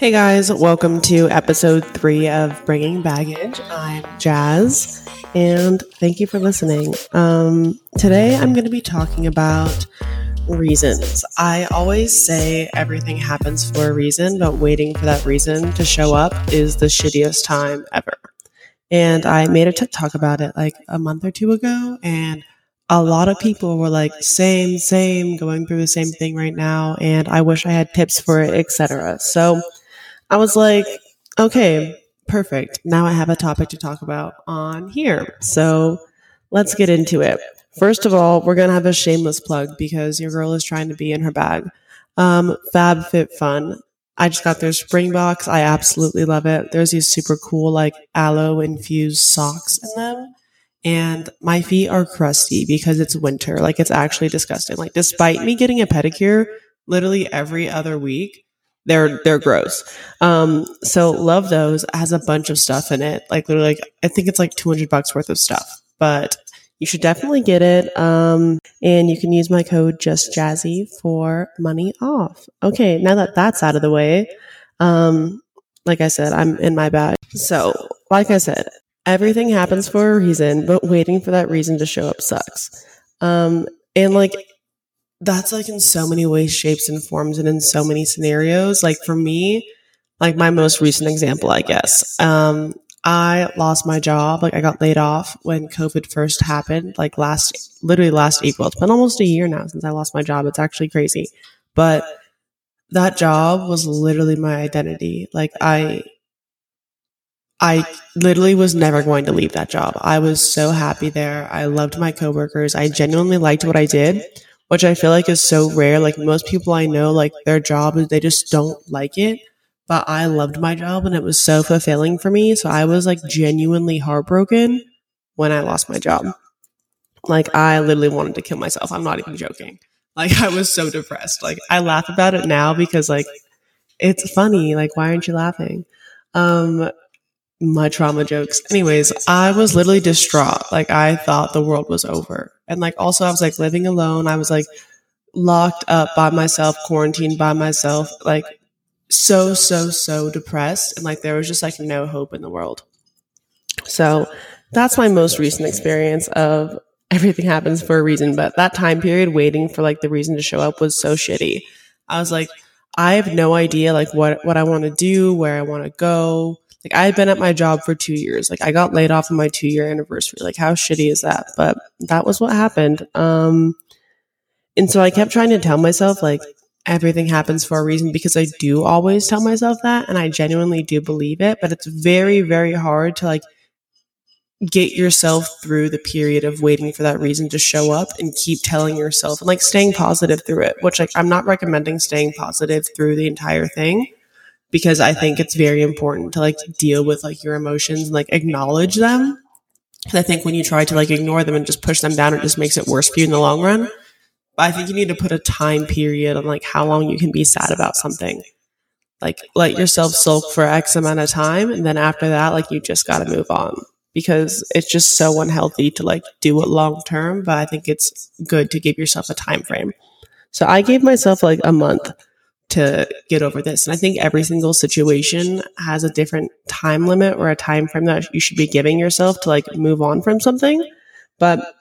Hey guys, welcome to episode three of Bringing Baggage. I'm Jazz, and thank you for listening. Um, today I'm going to be talking about reasons. I always say everything happens for a reason, but waiting for that reason to show up is the shittiest time ever. And I made a TikTok about it like a month or two ago, and a lot of people were like, same, same, going through the same thing right now, and I wish I had tips for it, etc. So I was like, okay, perfect. Now I have a topic to talk about on here. So let's get into it. First of all, we're going to have a shameless plug because your girl is trying to be in her bag. Um, FabFitFun. I just got their spring box. I absolutely love it. There's these super cool, like aloe infused socks in them. And my feet are crusty because it's winter. Like it's actually disgusting. Like despite me getting a pedicure literally every other week, they're they're gross. Um, so love those. It has a bunch of stuff in it. Like literally, like I think it's like two hundred bucks worth of stuff. But you should definitely get it. Um, and you can use my code just jazzy for money off. Okay, now that that's out of the way, um, like I said, I'm in my bag. So, like I said, everything happens for a reason, but waiting for that reason to show up sucks. Um, and like that's like in so many ways, shapes, and forms, and in so many scenarios. Like for me, like my most recent example, I guess. Um, I lost my job. Like I got laid off when COVID first happened, like last, literally last April. It's been almost a year now since I lost my job. It's actually crazy. But that job was literally my identity. Like I, I literally was never going to leave that job. I was so happy there. I loved my coworkers. I genuinely liked what I did which I feel like is so rare. Like most people I know, like their job, they just don't like it. But I loved my job and it was so fulfilling for me. So I was like genuinely heartbroken when I lost my job. Like I literally wanted to kill myself. I'm not even joking. Like I was so depressed. Like I laugh about it now because like it's funny. Like why aren't you laughing? Um my trauma jokes. Anyways, I was literally distraught. Like I thought the world was over. And like also I was like living alone. I was like locked up by myself, quarantined by myself, like so, so, so depressed. And like there was just like no hope in the world. So that's my most recent experience of everything happens for a reason. But that time period waiting for like the reason to show up was so shitty. I was like, I have no idea like what, what I want to do, where I want to go like I had been at my job for two years. Like I got laid off on my two year anniversary. Like how shitty is that? But that was what happened. Um, and so I kept trying to tell myself like everything happens for a reason because I do always tell myself that and I genuinely do believe it. But it's very, very hard to like get yourself through the period of waiting for that reason to show up and keep telling yourself and like staying positive through it, which like I'm not recommending staying positive through the entire thing because I think it's very important to like deal with like your emotions and like acknowledge them. And I think when you try to like ignore them and just push them down, it just makes it worse for you in the long run. But I think you need to put a time period on like how long you can be sad about something. Like let yourself sulk for X amount of time. And then after that, like you just got to move on because it's just so unhealthy to like do it long term. But I think it's good to give yourself a time frame. So I gave myself like a month to get over this. And I think every single situation has a different time limit or a time frame that you should be giving yourself to like move on from something. But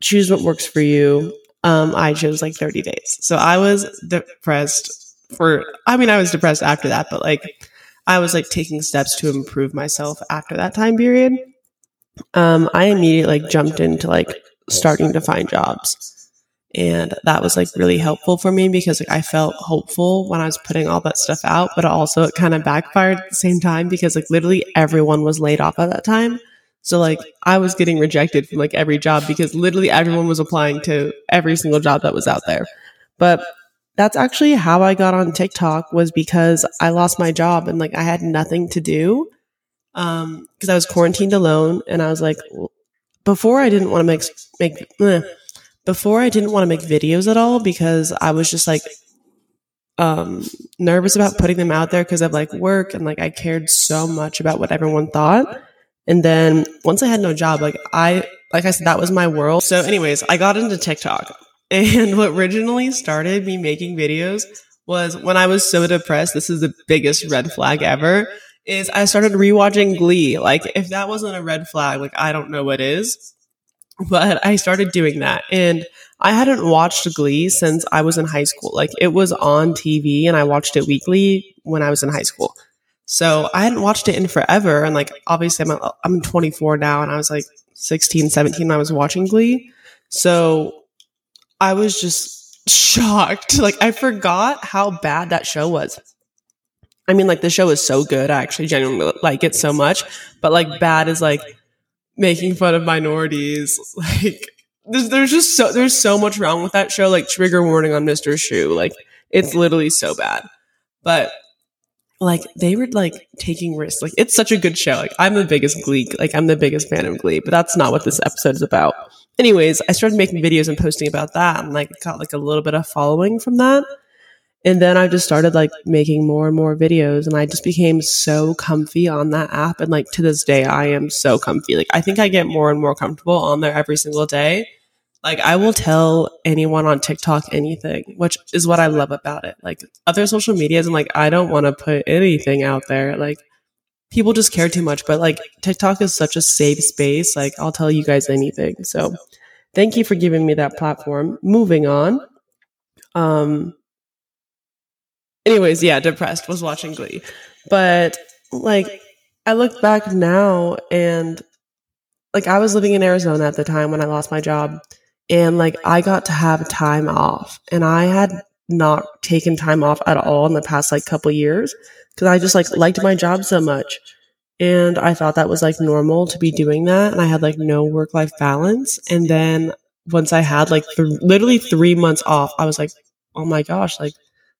choose what works for you. Um, I chose like 30 days. So I was depressed for, I mean, I was depressed after that, but like I was like taking steps to improve myself after that time period. Um, I immediately like jumped into like starting to find jobs and that was like really helpful for me because like I felt hopeful when I was putting all that stuff out, but also it kind of backfired at the same time because like literally everyone was laid off at that time. So like I was getting rejected from like every job because literally everyone was applying to every single job that was out there. But that's actually how I got on TikTok was because I lost my job and like I had nothing to do. Um, cause I was quarantined alone and I was like, before I didn't want to make, make, eh, before I didn't want to make videos at all because I was just like um nervous about putting them out there because of like work and like I cared so much about what everyone thought. And then once I had no job, like I like I said, that was my world. So anyways, I got into TikTok. And what originally started me making videos was when I was so depressed. This is the biggest red flag ever. Is I started rewatching Glee. Like, if that wasn't a red flag, like I don't know what is. But I started doing that, and I hadn't watched Glee since I was in high school. Like, it was on TV, and I watched it weekly when I was in high school. So I hadn't watched it in forever. And like, obviously I'm, I'm 24 now and I was like 16, 17 when I was watching Glee. So I was just shocked. Like I forgot how bad that show was. I mean, like the show is so good. I actually genuinely like it so much, but like bad is like making fun of minorities. Like there's, there's just so, there's so much wrong with that show. Like trigger warning on Mr. Schue. Like it's literally so bad. But like they were like taking risks. Like it's such a good show. Like I'm the biggest Glee, like I'm the biggest fan of Glee, but that's not what this episode is about. Anyways, I started making videos and posting about that and like got like a little bit of following from that. And then I just started like making more and more videos and I just became so comfy on that app. And like to this day, I am so comfy. Like I think I get more and more comfortable on there every single day. Like I will tell anyone on TikTok anything, which is what I love about it. Like other social medias, I'm like, I don't want to put anything out there. Like people just care too much, but like TikTok is such a safe space. Like I'll tell you guys anything. So thank you for giving me that platform. Moving on. Um anyways, yeah, depressed was watching Glee. But like I look back now and like I was living in Arizona at the time when I lost my job and like I got to have time off and I had not taken time off at all in the past like couple years because I just like liked my job so much. And I thought that was like normal to be doing that. And I had like no work life balance. And then once I had like th- literally three months off, I was like, oh my gosh, like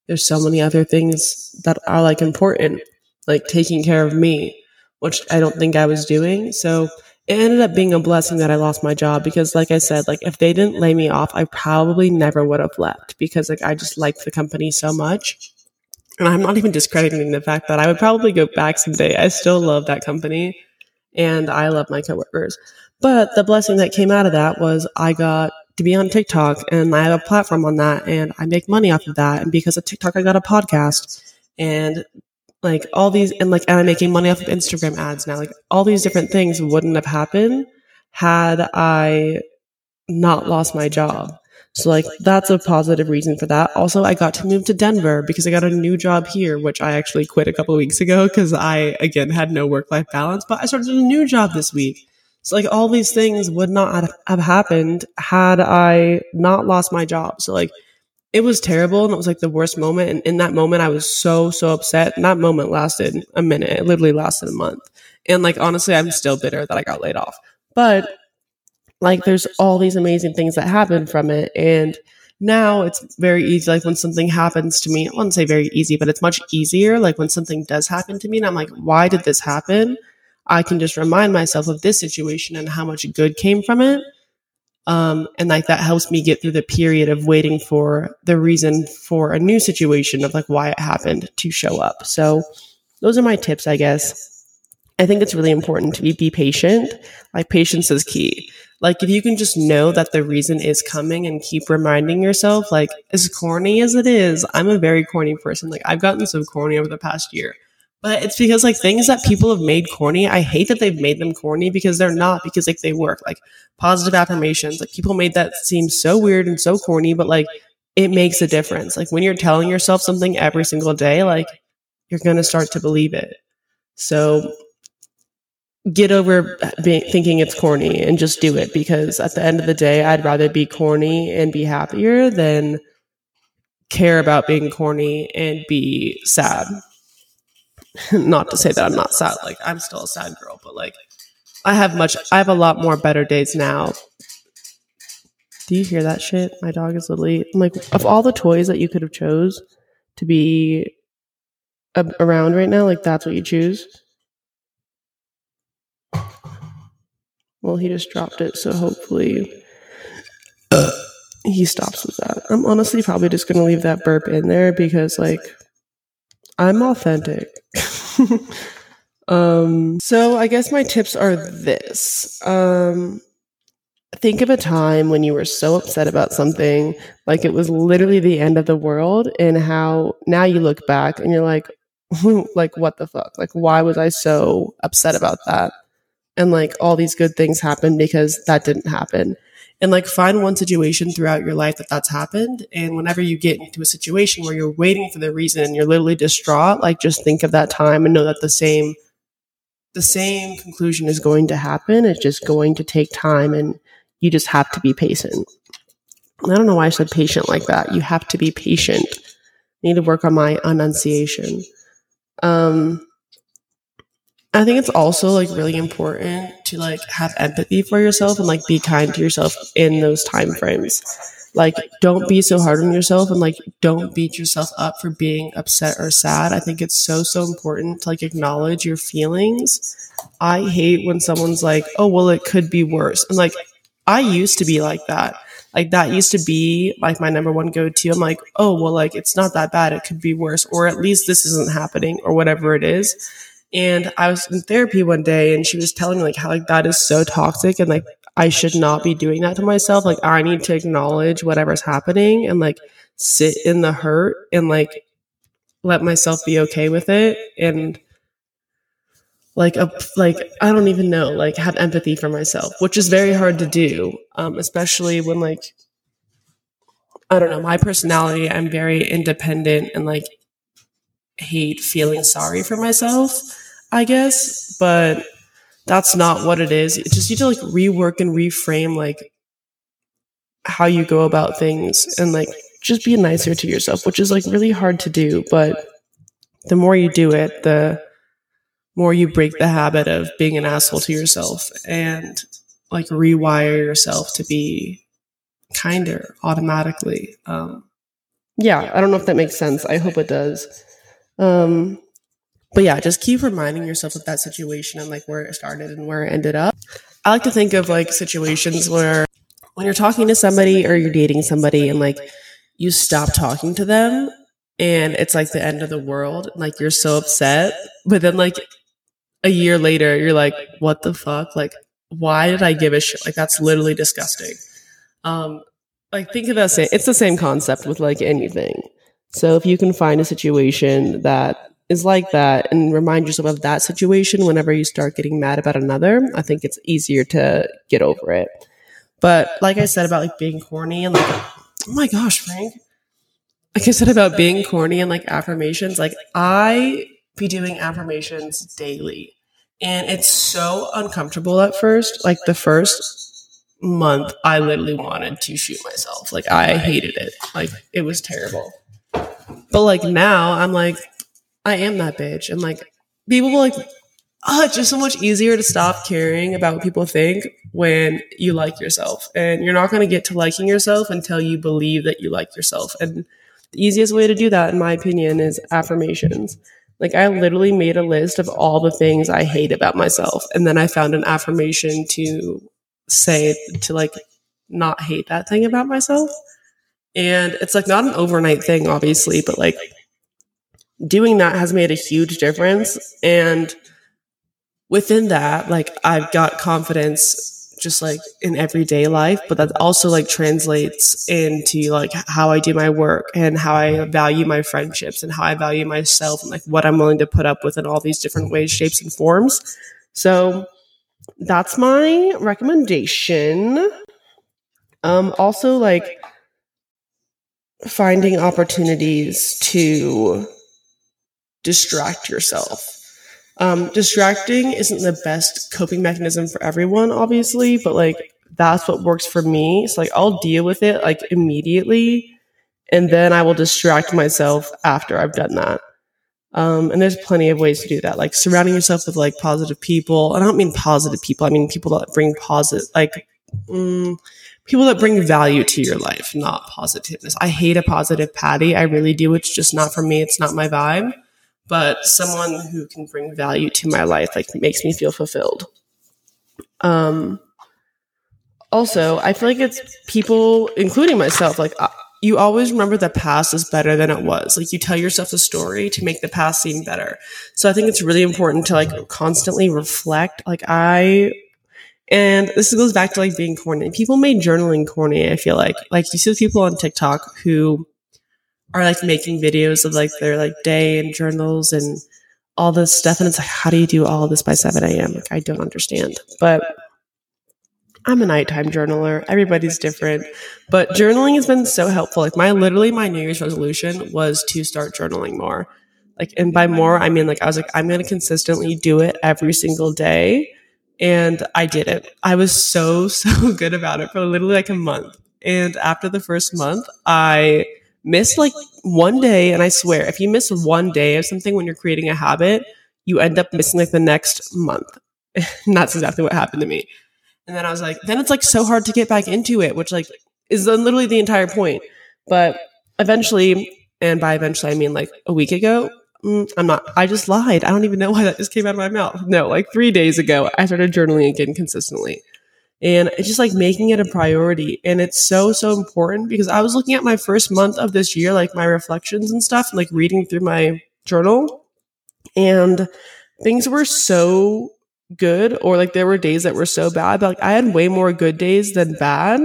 there's so many other things that are like important, like taking care of me, which I don't think I was doing. So it ended up being a blessing that I lost my job because like I said, like if they didn't lay me off, I probably never would have left because like I just liked the company so much. And I'm not even discrediting the fact that I would probably go back someday. I still love that company and I love my coworkers. But the blessing that came out of that was I got to be on TikTok and I have a platform on that and I make money off of that. And because of TikTok, I got a podcast and like all these and like and I'm making money off of Instagram ads now. Like all these different things wouldn't have happened had I not lost my job. So like that's a positive reason for that. Also, I got to move to Denver because I got a new job here, which I actually quit a couple weeks ago because I again had no work life balance. But I started a new job this week. So like all these things would not have happened had I not lost my job. So like it was terrible and it was like the worst moment. And in that moment, I was so, so upset. And that moment lasted a minute. It literally lasted a month. And like, honestly, I'm still bitter that I got laid off. But like, there's all these amazing things that happened from it. And now it's very easy. Like, when something happens to me, I wouldn't say very easy, but it's much easier. Like, when something does happen to me and I'm like, why did this happen? I can just remind myself of this situation and how much good came from it um, and like that helps me get through the period of waiting for the reason for a new situation of like why it happened to show up. So those are my tips, I guess. I think it's really important to be, be patient. Like patience is key. Like if you can just know that the reason is coming and keep reminding yourself, like as corny as it is, I'm a very corny person. Like I've gotten so corny over the past year. But it's because like things that people have made corny, I hate that they've made them corny because they're not because like they work. Like positive affirmations, like people made that seem so weird and so corny, but like it makes a difference. Like when you're telling yourself something every single day, like you're going to start to believe it. So get over being, thinking it's corny and just do it because at the end of the day, I'd rather be corny and be happier than care about being corny and be sad. not to say that I'm not sad. Like I'm still a sad girl, but like I have much. I have a lot more better days now. Do you hear that shit? My dog is literally I'm like of all the toys that you could have chose to be around right now. Like that's what you choose. Well, he just dropped it, so hopefully he stops with that. I'm honestly probably just gonna leave that burp in there because like I'm authentic. um, so I guess my tips are this. Um, think of a time when you were so upset about something, like it was literally the end of the world, and how now you look back and you're like, like what the fuck? Like why was I so upset about that? And like all these good things happened because that didn't happen. And like find one situation throughout your life that that's happened. And whenever you get into a situation where you're waiting for the reason and you're literally distraught, like just think of that time and know that the same the same conclusion is going to happen. It's just going to take time and you just have to be patient. I don't know why I said patient like that. You have to be patient. I need to work on my enunciation. Um, I think it's also like really important to like have empathy for yourself and like be kind to yourself in those time frames. Like don't be so hard on yourself and like don't beat yourself up for being upset or sad. I think it's so so important to like acknowledge your feelings. I hate when someone's like, "Oh, well it could be worse." And like I used to be like that. Like that used to be like my number one go to. I'm like, oh, well, like it's not that bad. It could be worse. Or at least this isn't happening or whatever it is. And I was in therapy one day and she was telling me like how like that is so toxic and like I should not be doing that to myself. Like I need to acknowledge whatever's happening and like sit in the hurt and like let myself be okay with it and like a like I don't even know like have empathy for myself, which is very hard to do, um, especially when like I don't know my personality. I'm very independent and like hate feeling sorry for myself. I guess, but that's not what it is. It's just you to like rework and reframe like how you go about things and like just be nicer to yourself, which is like really hard to do, but the more you do it, the more you break the habit of being an asshole to yourself and like rewire yourself to be kinder automatically. Um, yeah, I don't know if that makes sense. I hope it does. Um, but yeah, just keep reminding yourself of that situation and like where it started and where it ended up. I like to think of like situations where when you're talking to somebody or you're dating somebody and like you stop talking to them and it's like the end of the world, like you're so upset, but then like a year later, you're like, what the fuck? Like, why did I give a shit? Like, that's literally disgusting. Um, like, think of that. Same, it's the same concept with like anything. So if you can find a situation that is like that and remind yourself of that situation whenever you start getting mad about another, I think it's easier to get over it. But like I said about like being corny and like, oh my gosh, Frank. Like I said about being corny and like affirmations, like I be doing affirmations daily. And it's so uncomfortable at first. Like the first month, I literally wanted to shoot myself. Like I hated it. Like it was terrible. But like now, I'm like, I am that bitch. And like people will like, oh, it's just so much easier to stop caring about what people think when you like yourself. And you're not going to get to liking yourself until you believe that you like yourself. And the easiest way to do that, in my opinion, is affirmations. Like I literally made a list of all the things I hate about myself. And then I found an affirmation to say to like not hate that thing about myself. And it's like not an overnight thing, obviously, but like doing that has made a huge difference. And within that, like I've got confidence just like in everyday life, but that also like translates into like how I do my work and how I value my friendships and how I value myself and like what I'm willing to put up with in all these different ways, shapes, and forms. So that's my recommendation. Um, also like finding opportunities to distract yourself um, distracting isn't the best coping mechanism for everyone, obviously, but like that's what works for me. So like I'll deal with it like immediately and then I will distract myself after I've done that. Um, and there's plenty of ways to do that, like surrounding yourself with like positive people. I don't mean positive people. I mean people that bring positive, like mm, people that bring value to your life, not positiveness. I hate a positive patty. I really do. It's just not for me. It's not my vibe but someone who can bring value to my life like makes me feel fulfilled um also i feel like it's people including myself like uh, you always remember the past is better than it was like you tell yourself a story to make the past seem better so i think it's really important to like constantly reflect like i And this goes back to like being corny. People made journaling corny, I feel like. Like you see people on TikTok who are like making videos of like their like day and journals and all this stuff. And it's like, how do you do all this by 7 a.m.? Like, I don't understand. But I'm a nighttime journaler. Everybody's different. But journaling has been so helpful. Like my literally my New Year's resolution was to start journaling more. Like and by more I mean like I was like, I'm gonna consistently do it every single day. And I did it. I was so, so good about it for literally like a month. And after the first month, I missed like one day. And I swear, if you miss one day of something when you're creating a habit, you end up missing like the next month. and that's exactly what happened to me. And then I was like, then it's like so hard to get back into it, which like is literally the entire point. But eventually, and by eventually I mean like a week ago, mm, I'm not, I just lied. I don't even know why that just came out of my mouth. No, like three days ago, I started journaling again consistently. And it's just like making it a priority. And it's so, so important because I was looking at my first month of this year, like my reflections and stuff, like reading through my journal. And things were so good or like there were days that were so bad but like i had way more good days than bad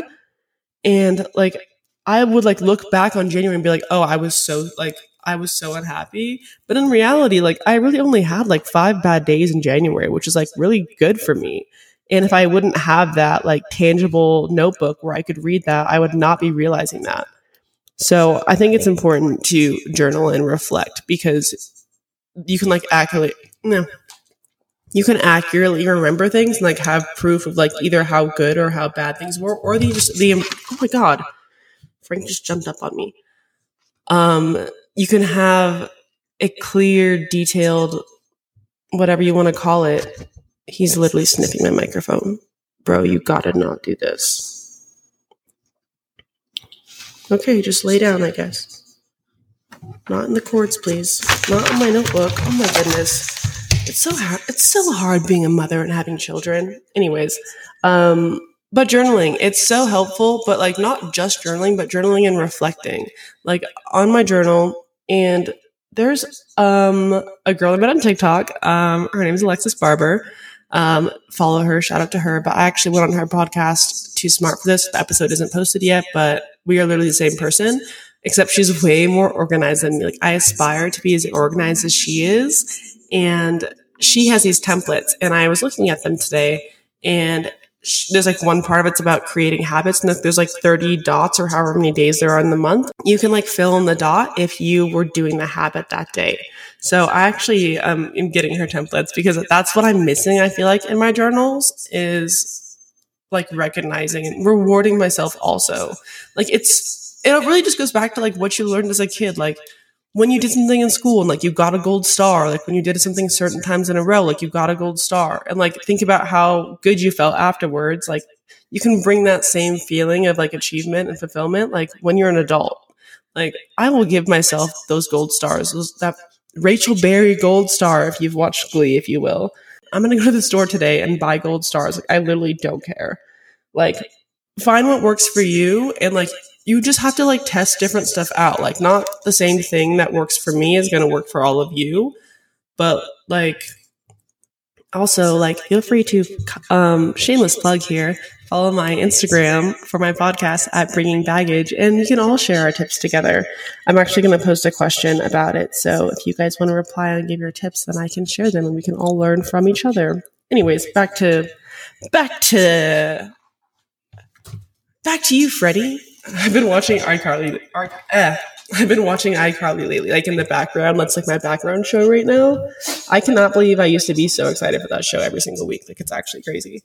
and like i would like look back on january and be like oh i was so like i was so unhappy. But in reality like i really only had like five bad days in january which is like really good for me. And if i wouldn't have that like tangible notebook where i could read that i would not be realizing that. So i think it's important to journal and reflect because you can like accurately no you can accurately remember things and like have proof of like either how good or how bad things were or the just the oh my god frank just jumped up on me. Um you can have a clear detailed whatever you want to call it he's literally sniffing my microphone bro you gotta not do this okay just lay down i guess not in the cords please not on my notebook oh my goodness it's so hard. It's so hard being a mother and having children. Anyways, um, but journaling, it's so helpful. But like not just journaling, but journaling and reflecting. Like on my journal, and there's um a girl I met on TikTok. Um, her name is Alexis Barber. Um, follow her. Shout out to her. But I actually went on her podcast. Too smart for this. The episode isn't posted yet, but we are literally the same person except she's way more organized than me. Like I aspire to be as organized as she is and she has these templates and I was looking at them today and there's like one part of it's about creating habits and there's like 30 dots or however many days there are in the month. You can like fill in the dot if you were doing the habit that day. So I actually um, am getting her templates because that's what I'm missing. I feel like in my journals is like recognizing and rewarding myself also. Like it's, it really just goes back to like what you learned as a kid. Like when you did something in school and like you got a gold star, like when you did something certain times in a row, like you got a gold star and like think about how good you felt afterwards. Like you can bring that same feeling of like achievement and fulfillment, like when you're an adult. Like I will give myself those gold stars, those, that Rachel Berry gold star, if you've watched Glee, if you will. I'm to go to the store today and buy gold stars. Like I literally don't care. Like find what works for you and like you just have to like test different stuff out. Like not the same thing that works for me is going to work for all of you, but like also like feel free to um shameless plug here. Follow my instagram for my podcast at bringing baggage and you can all share our tips together. I'm actually going to post a question about it so if you guys want to reply and give your tips then i can share them and we can all learn from each other. Anyways back to back to back to you freddie I've been watching iCarly. eh, I've been watching iCarly lately, like in the background. That's like my background show right now. I cannot believe I used to be so excited for that show every single week. Like it's actually crazy.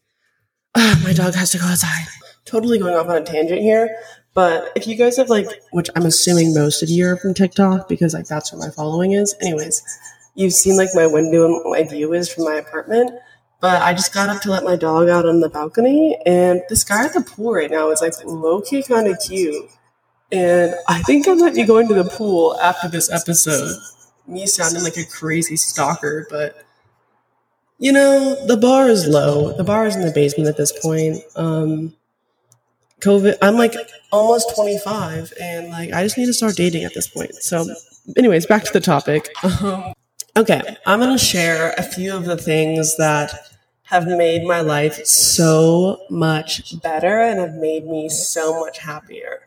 My dog has to go outside. Totally going off on a tangent here, but if you guys have like, which I'm assuming most of you are from TikTok because like that's where my following is. Anyways, you've seen like my window and my view is from my apartment. But I just got up to let my dog out on the balcony, and this guy at the pool right now is like low key kind of cute. And I think I might be going to the pool after this episode. Me sounding like a crazy stalker, but you know, the bar is low. The bar is in the basement at this point. Um, COVID, I'm like almost 25, and like I just need to start dating at this point. So, anyways, back to the topic. okay, I'm gonna share a few of the things that have made my life so much better and have made me so much happier.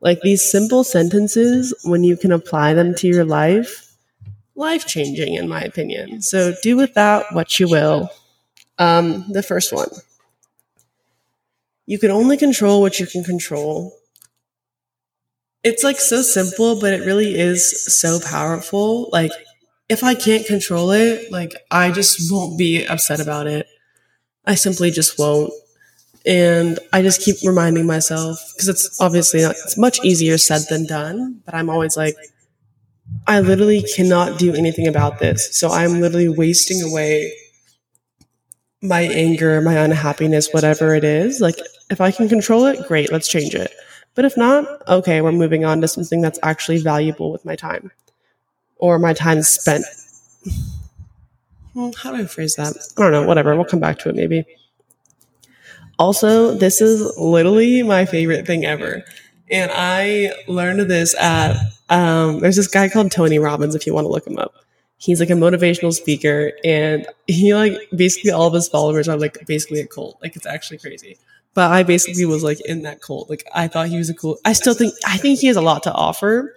Like these simple sentences, when you can apply them to your life, life changing, in my opinion. So do with that what you will. Um, the first one you can only control what you can control. It's like so simple, but it really is so powerful. Like, if I can't control it, like, I just won't be upset about it. I simply just won't. And I just keep reminding myself because it's obviously not, it's much easier said than done, but I'm always like, I literally cannot do anything about this. So I'm literally wasting away my anger, my unhappiness, whatever it is. Like, if I can control it, great, let's change it. But if not, okay, we're moving on to something that's actually valuable with my time or my time spent. Well, how do I phrase that? I don't know, whatever. We'll come back to it maybe. Also, this is literally my favorite thing ever. And I learned this at, um, there's this guy called Tony Robbins, if you want to look him up. He's like a motivational speaker, and he, like, basically all of his followers are like basically a cult. Like, it's actually crazy. But I basically was like in that cult. Like, I thought he was a cool, I still think, I think he has a lot to offer.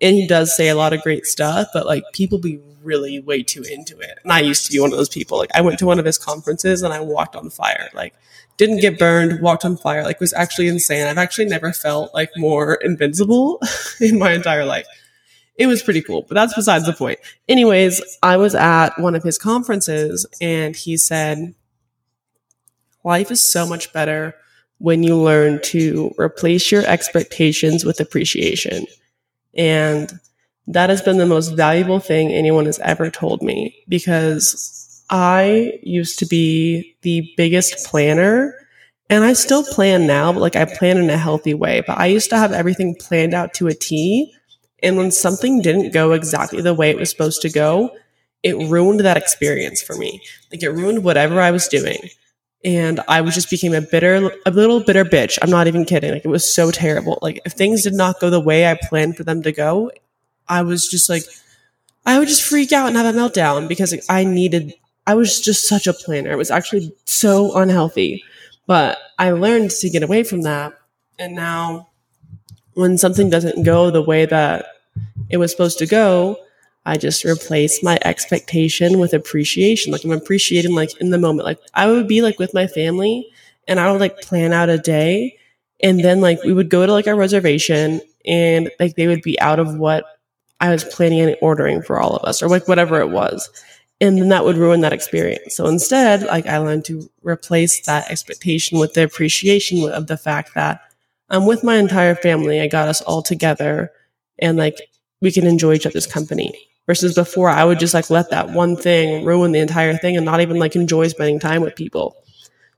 And he does say a lot of great stuff, but like people be really way too into it. And I used to be one of those people. Like I went to one of his conferences and I walked on fire. Like didn't get burned, walked on fire. Like was actually insane. I've actually never felt like more invincible in my entire life. It was pretty cool, but that's besides the point. Anyways, I was at one of his conferences and he said, life is so much better when you learn to replace your expectations with appreciation. And that has been the most valuable thing anyone has ever told me because I used to be the biggest planner and I still plan now, but like I plan in a healthy way. But I used to have everything planned out to a T. And when something didn't go exactly the way it was supposed to go, it ruined that experience for me. Like it ruined whatever I was doing. And I was just became a bitter, a little bitter bitch. I'm not even kidding. Like it was so terrible. Like if things did not go the way I planned for them to go, I was just like, I would just freak out and have a meltdown because like, I needed, I was just such a planner. It was actually so unhealthy. But I learned to get away from that. And now when something doesn't go the way that it was supposed to go, I just replace my expectation with appreciation. Like I'm appreciating like in the moment. Like I would be like with my family and I would like plan out a day and then like we would go to like our reservation and like they would be out of what I was planning and ordering for all of us or like whatever it was. And then that would ruin that experience. So instead, like I learned to replace that expectation with the appreciation of the fact that I'm with my entire family. I got us all together and like we can enjoy each other's company. Versus before, I would just like let that one thing ruin the entire thing and not even like enjoy spending time with people.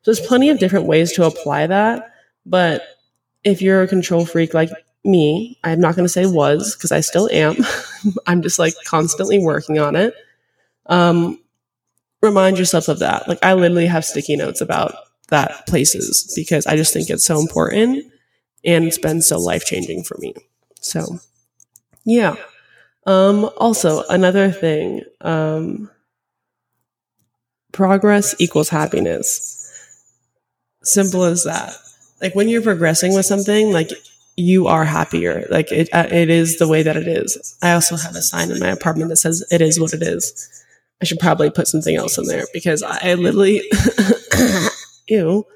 So there's plenty of different ways to apply that. But if you're a control freak like me, I'm not going to say was because I still am. I'm just like constantly working on it. Um, remind yourself of that. Like I literally have sticky notes about that places because I just think it's so important and it's been so life changing for me. So yeah. Um, also another thing, um, progress equals happiness. Simple as that. Like when you're progressing with something, like you are happier. Like it, uh, it is the way that it is. I also have a sign in my apartment that says it is what it is. I should probably put something else in there because I literally, ew.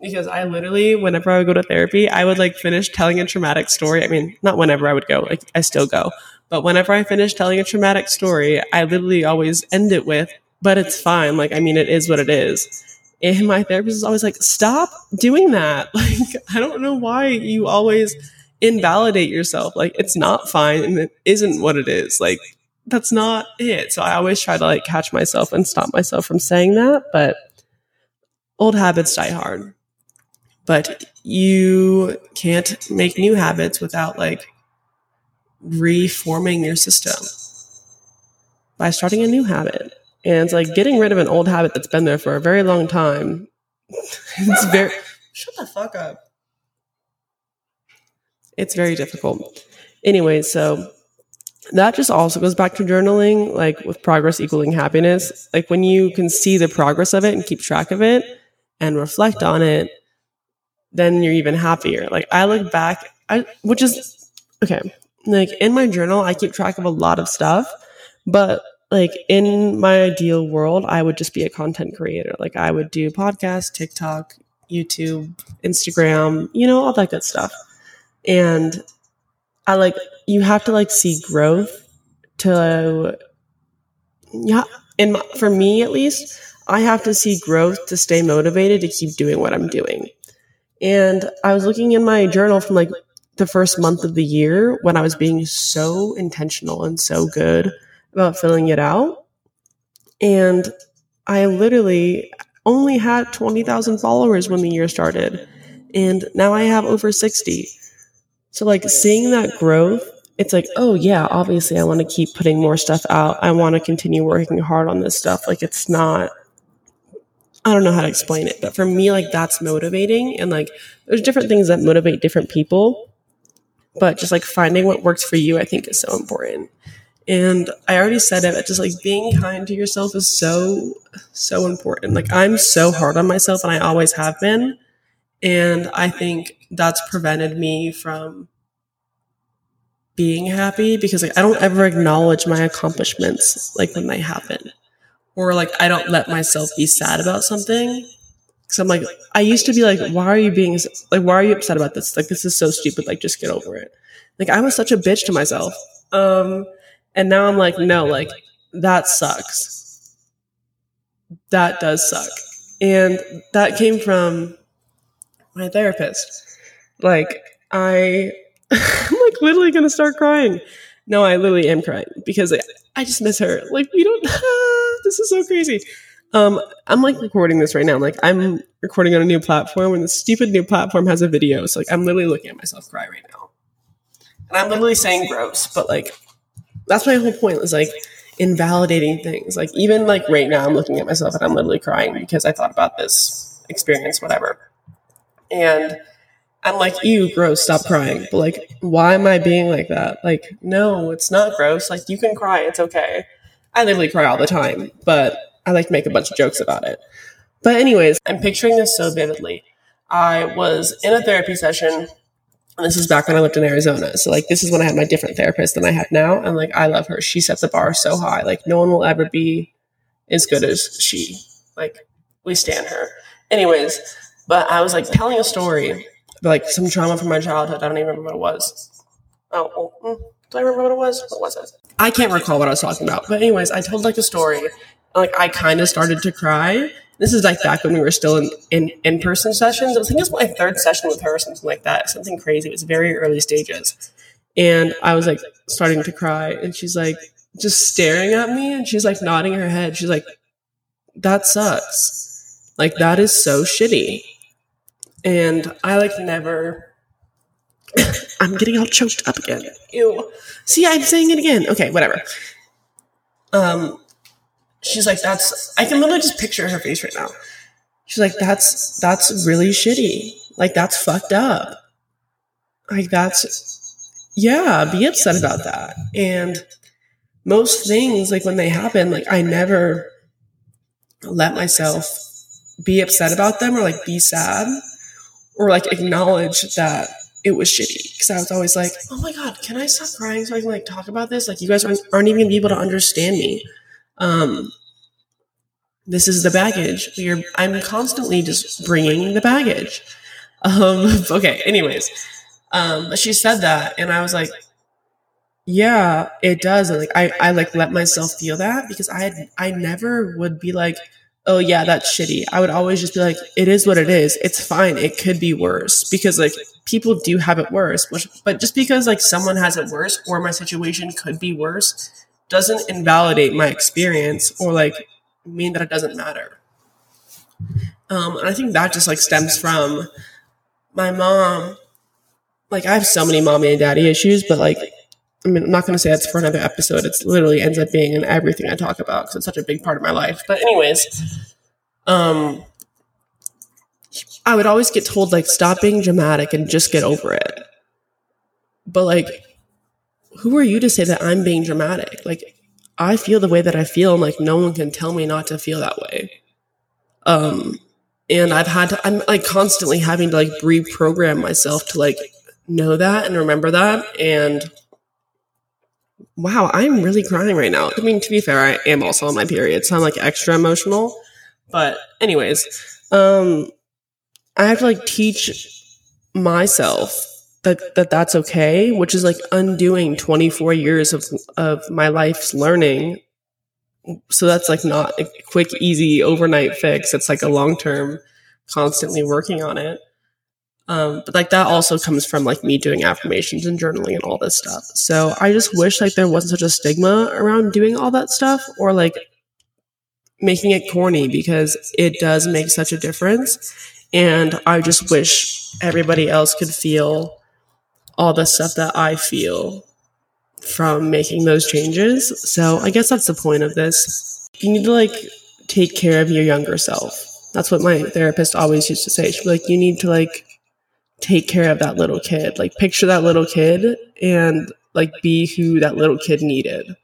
Because I literally, whenever I would go to therapy, I would like finish telling a traumatic story. I mean, not whenever I would go, like I still go, but whenever I finish telling a traumatic story, I literally always end it with, but it's fine. Like, I mean, it is what it is. And my therapist is always like, stop doing that. Like, I don't know why you always invalidate yourself. Like, it's not fine and it isn't what it is. Like, that's not it. So I always try to like catch myself and stop myself from saying that. But old habits die hard. But you can't make new habits without like reforming your system by starting a new habit. And it's like getting rid of an old habit that's been there for a very long time. it's very shut the fuck up. It's very difficult. Anyway, so that just also goes back to journaling, like with progress equaling happiness. Like when you can see the progress of it and keep track of it and reflect on it, then you're even happier. Like I look back, I, which is okay. Like in my journal, I keep track of a lot of stuff, but like in my ideal world, I would just be a content creator. Like I would do podcast, TikTok, YouTube, Instagram, you know, all that good stuff. And I like you have to like see growth to yeah and for me at least i have to see growth to stay motivated to keep doing what i'm doing and i was looking in my journal from like the first month of the year when i was being so intentional and so good about filling it out and i literally only had 20,000 followers when the year started and now i have over 60 so like seeing that growth, it's like, oh yeah, obviously I want to keep putting more stuff out. I want to continue working hard on this stuff. Like it's not I don't know how to explain it, but for me like that's motivating and like there's different things that motivate different people. But just like finding what works for you, I think is so important. And I already said it, but just like being kind to yourself is so, so important. Like I'm so hard on myself and I always have been. And I think that's prevented me from being happy because like I don't ever acknowledge my accomplishments like when they happen. Or like I don't let myself be sad about something. I'm like, I used to be like, why are you being like, why are you upset about this? Like, this is so stupid. Like, just get over it. Like, I was such a bitch to myself. Um, and now I'm like, no, like, that sucks. That does suck. And that came from my therapist. Like, I, I'm like literally gonna start crying. No, I literally am crying because I, I just miss her. Like, we don't, this is so crazy. Um, I'm like recording this right now. Like, I'm recording on a new platform, and the stupid new platform has a video. So, like, I'm literally looking at myself cry right now. And I'm literally saying gross, but like, that's my whole point is like invalidating things. Like, even like right now, I'm looking at myself and I'm literally crying because I thought about this experience, whatever. And I'm like, you gross, stop crying. But like, why am I being like that? Like, no, it's not gross. Like, you can cry, it's okay. I literally cry all the time, but I like to make a bunch of jokes about it. But, anyways, I'm picturing this so vividly. I was in a therapy session, and this is back when I lived in Arizona. So, like, this is when I had my different therapist than I have now. And, like, I love her. She sets the bar so high. Like, no one will ever be as good as she. Like, we stand her. Anyways, but I was like telling a story, like some trauma from my childhood. I don't even remember what it was. Oh, oh hmm. do I remember what it was? What was it? I can't recall what I was talking about. But anyways, I told like a story. Like I kind of started to cry. This is like back when we were still in in in person sessions. I think it was my third session with her, or something like that. Something crazy. It was very early stages, and I was like starting to cry, and she's like just staring at me, and she's like nodding her head. She's like, "That sucks. Like that is so shitty." and I like never. I'm getting all choked up again. Ew. See, I'm saying it again. Okay, whatever. Um, she's like, that's. I can literally just picture her face right now. She's like, that's that's really shitty. Like that's fucked up. Like that's yeah. Be upset about that. And most things, like when they happen, like I never let myself be upset about them or like be sad or like acknowledge that it was shitty because I was always like, oh my god, can I stop crying so I can like talk about this? Like you guys aren't, aren't even gonna be able to understand me. Um, this is the baggage. You're, I'm constantly just bringing the baggage. Um, okay. Anyways, um, she said that, and I was like, yeah, it does. And like I, I like let myself feel that because I had, I never would be like oh yeah, that's shitty. I would always just be like, it is what it is. It's fine. It could be worse because like people do have it worse. Which, but just because like someone has it worse or my situation could be worse doesn't invalidate my experience or like mean that it doesn't matter. Um, and I think that just like stems from my mom. Like I have so many mommy and daddy issues, but like I mean, I'm not going to say that's for another episode. It literally ends up being in everything I talk about because it's such a big part of my life. But anyways, um, I would always get told like, stop being dramatic and just get over it. But like, who are you to say that I'm being dramatic? Like, I feel the way that I feel, and like, no one can tell me not to feel that way. Um, and I've had to, I'm like constantly having to like reprogram myself to like know that and remember that. And wow, I'm really crying right now. I mean, to be fair, I am also on my period, so I'm like extra emotional. But, anyways, um, I have to like teach myself that, that that's okay, which is like undoing 24 years of, of my life's learning. So that's like not a quick, easy overnight fix. It's like a long term, constantly working on it. Um, but like that also comes from like me doing affirmations and journaling and all this stuff. So I just wish like there wasn't such a stigma around doing all that stuff or like making it corny because it does make such a difference. And I just wish everybody else could feel all the stuff that I feel from making those changes. So I guess that's the point of this. You need to like take care of your younger self. That's what my therapist always used to say. She'd be like, you need to like take care of that little kid. Like picture that little kid and like be who that little kid needed.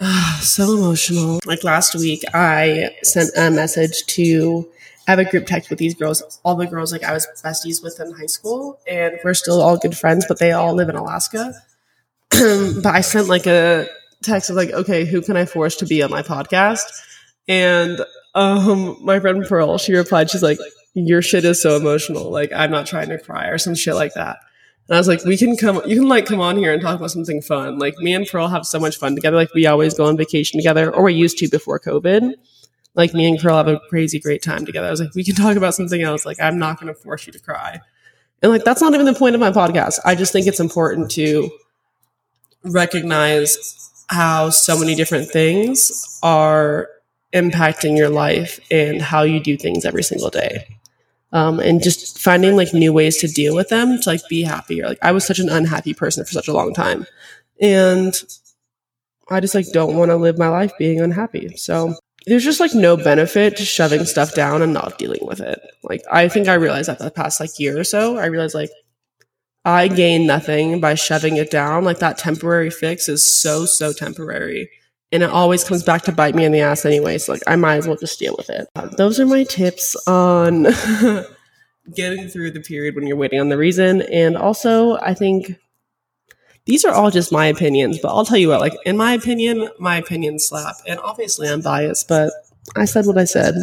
so emotional. Like last week, I sent a message to I have a group text with these girls, all the girls like I was besties with in high school, and we're still all good friends, but they all live in Alaska. but I sent like a text of like, okay, who can I force to be on my podcast? And um, my friend Pearl, she replied, she's like, your shit is so emotional. Like, I'm not trying to cry or some shit like that. And I was like, we can come, you can like come on here and talk about something fun. Like, me and Pearl have so much fun together. Like, we always go on vacation together, or we used to before COVID. Like, me and Pearl have a crazy great time together. I was like, we can talk about something else. Like, I'm not going to force you to cry. And like, that's not even the point of my podcast. I just think it's important to recognize how so many different things are impacting your life and how you do things every single day um, and just finding like new ways to deal with them to like be happier. Like I was such an unhappy person for such a long time, and I just like don't want to live my life being unhappy. So there's just like no benefit to shoving stuff down and not dealing with it. Like I think I realized that the past like year or so, I realized like I gain nothing by shoving it down. Like that temporary fix is so so temporary and it always comes back to bite me in the ass anyway. So like I might as well just deal with it. Uh, those are my tips on getting through the period when you're waiting on the reason. And also, I think these are all just my opinions, but I'll tell you what, like in my opinion, my opinions slap. And obviously I'm biased, but I said what I said.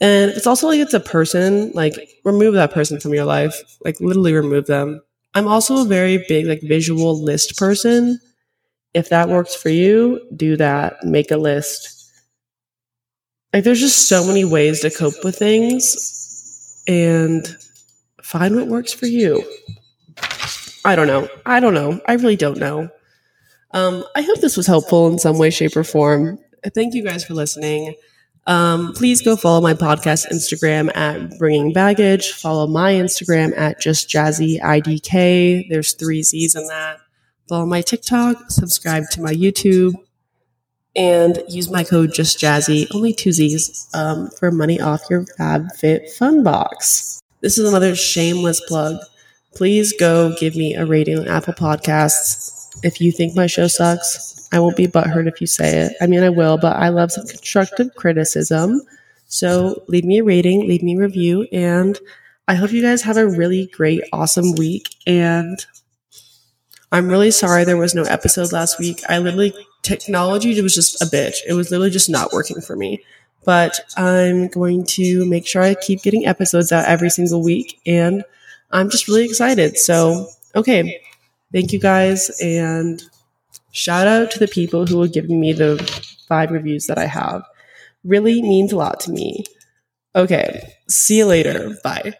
And it's also like it's a person, like remove that person from your life, like literally remove them. I'm also a very big like visual list person. If that works for you, do that. Make a list. Like there's just so many ways to cope with things and find what works for you. I don't know. I don't know. I really don't know. Um, I hope this was helpful in some way, shape, or form. Thank you guys for listening. Um, please go follow my podcast Instagram at Bringing Baggage. Follow my Instagram at Just Jazzy IDK. There's three Z's in that follow my TikTok, subscribe to my YouTube, and use my code Just Jazzy, only two Z's, um, for money off your FabFitFun Box. This is another shameless plug. Please go give me a rating on Apple Podcasts. If you think my show sucks, I won't be butthurt if you say it. I mean, I will, but I love some constructive criticism. So leave me a rating, leave me a review, and I hope you guys have a really great, awesome week. And I'm really sorry there was no episode last week. I literally, technology was just a bitch. It was literally just not working for me. But I'm going to make sure I keep getting episodes out every single week. And I'm just really excited. So, okay. Thank you guys. And shout out to the people who are giving me the five reviews that I have. Really means a lot to me. Okay. See you later. Bye.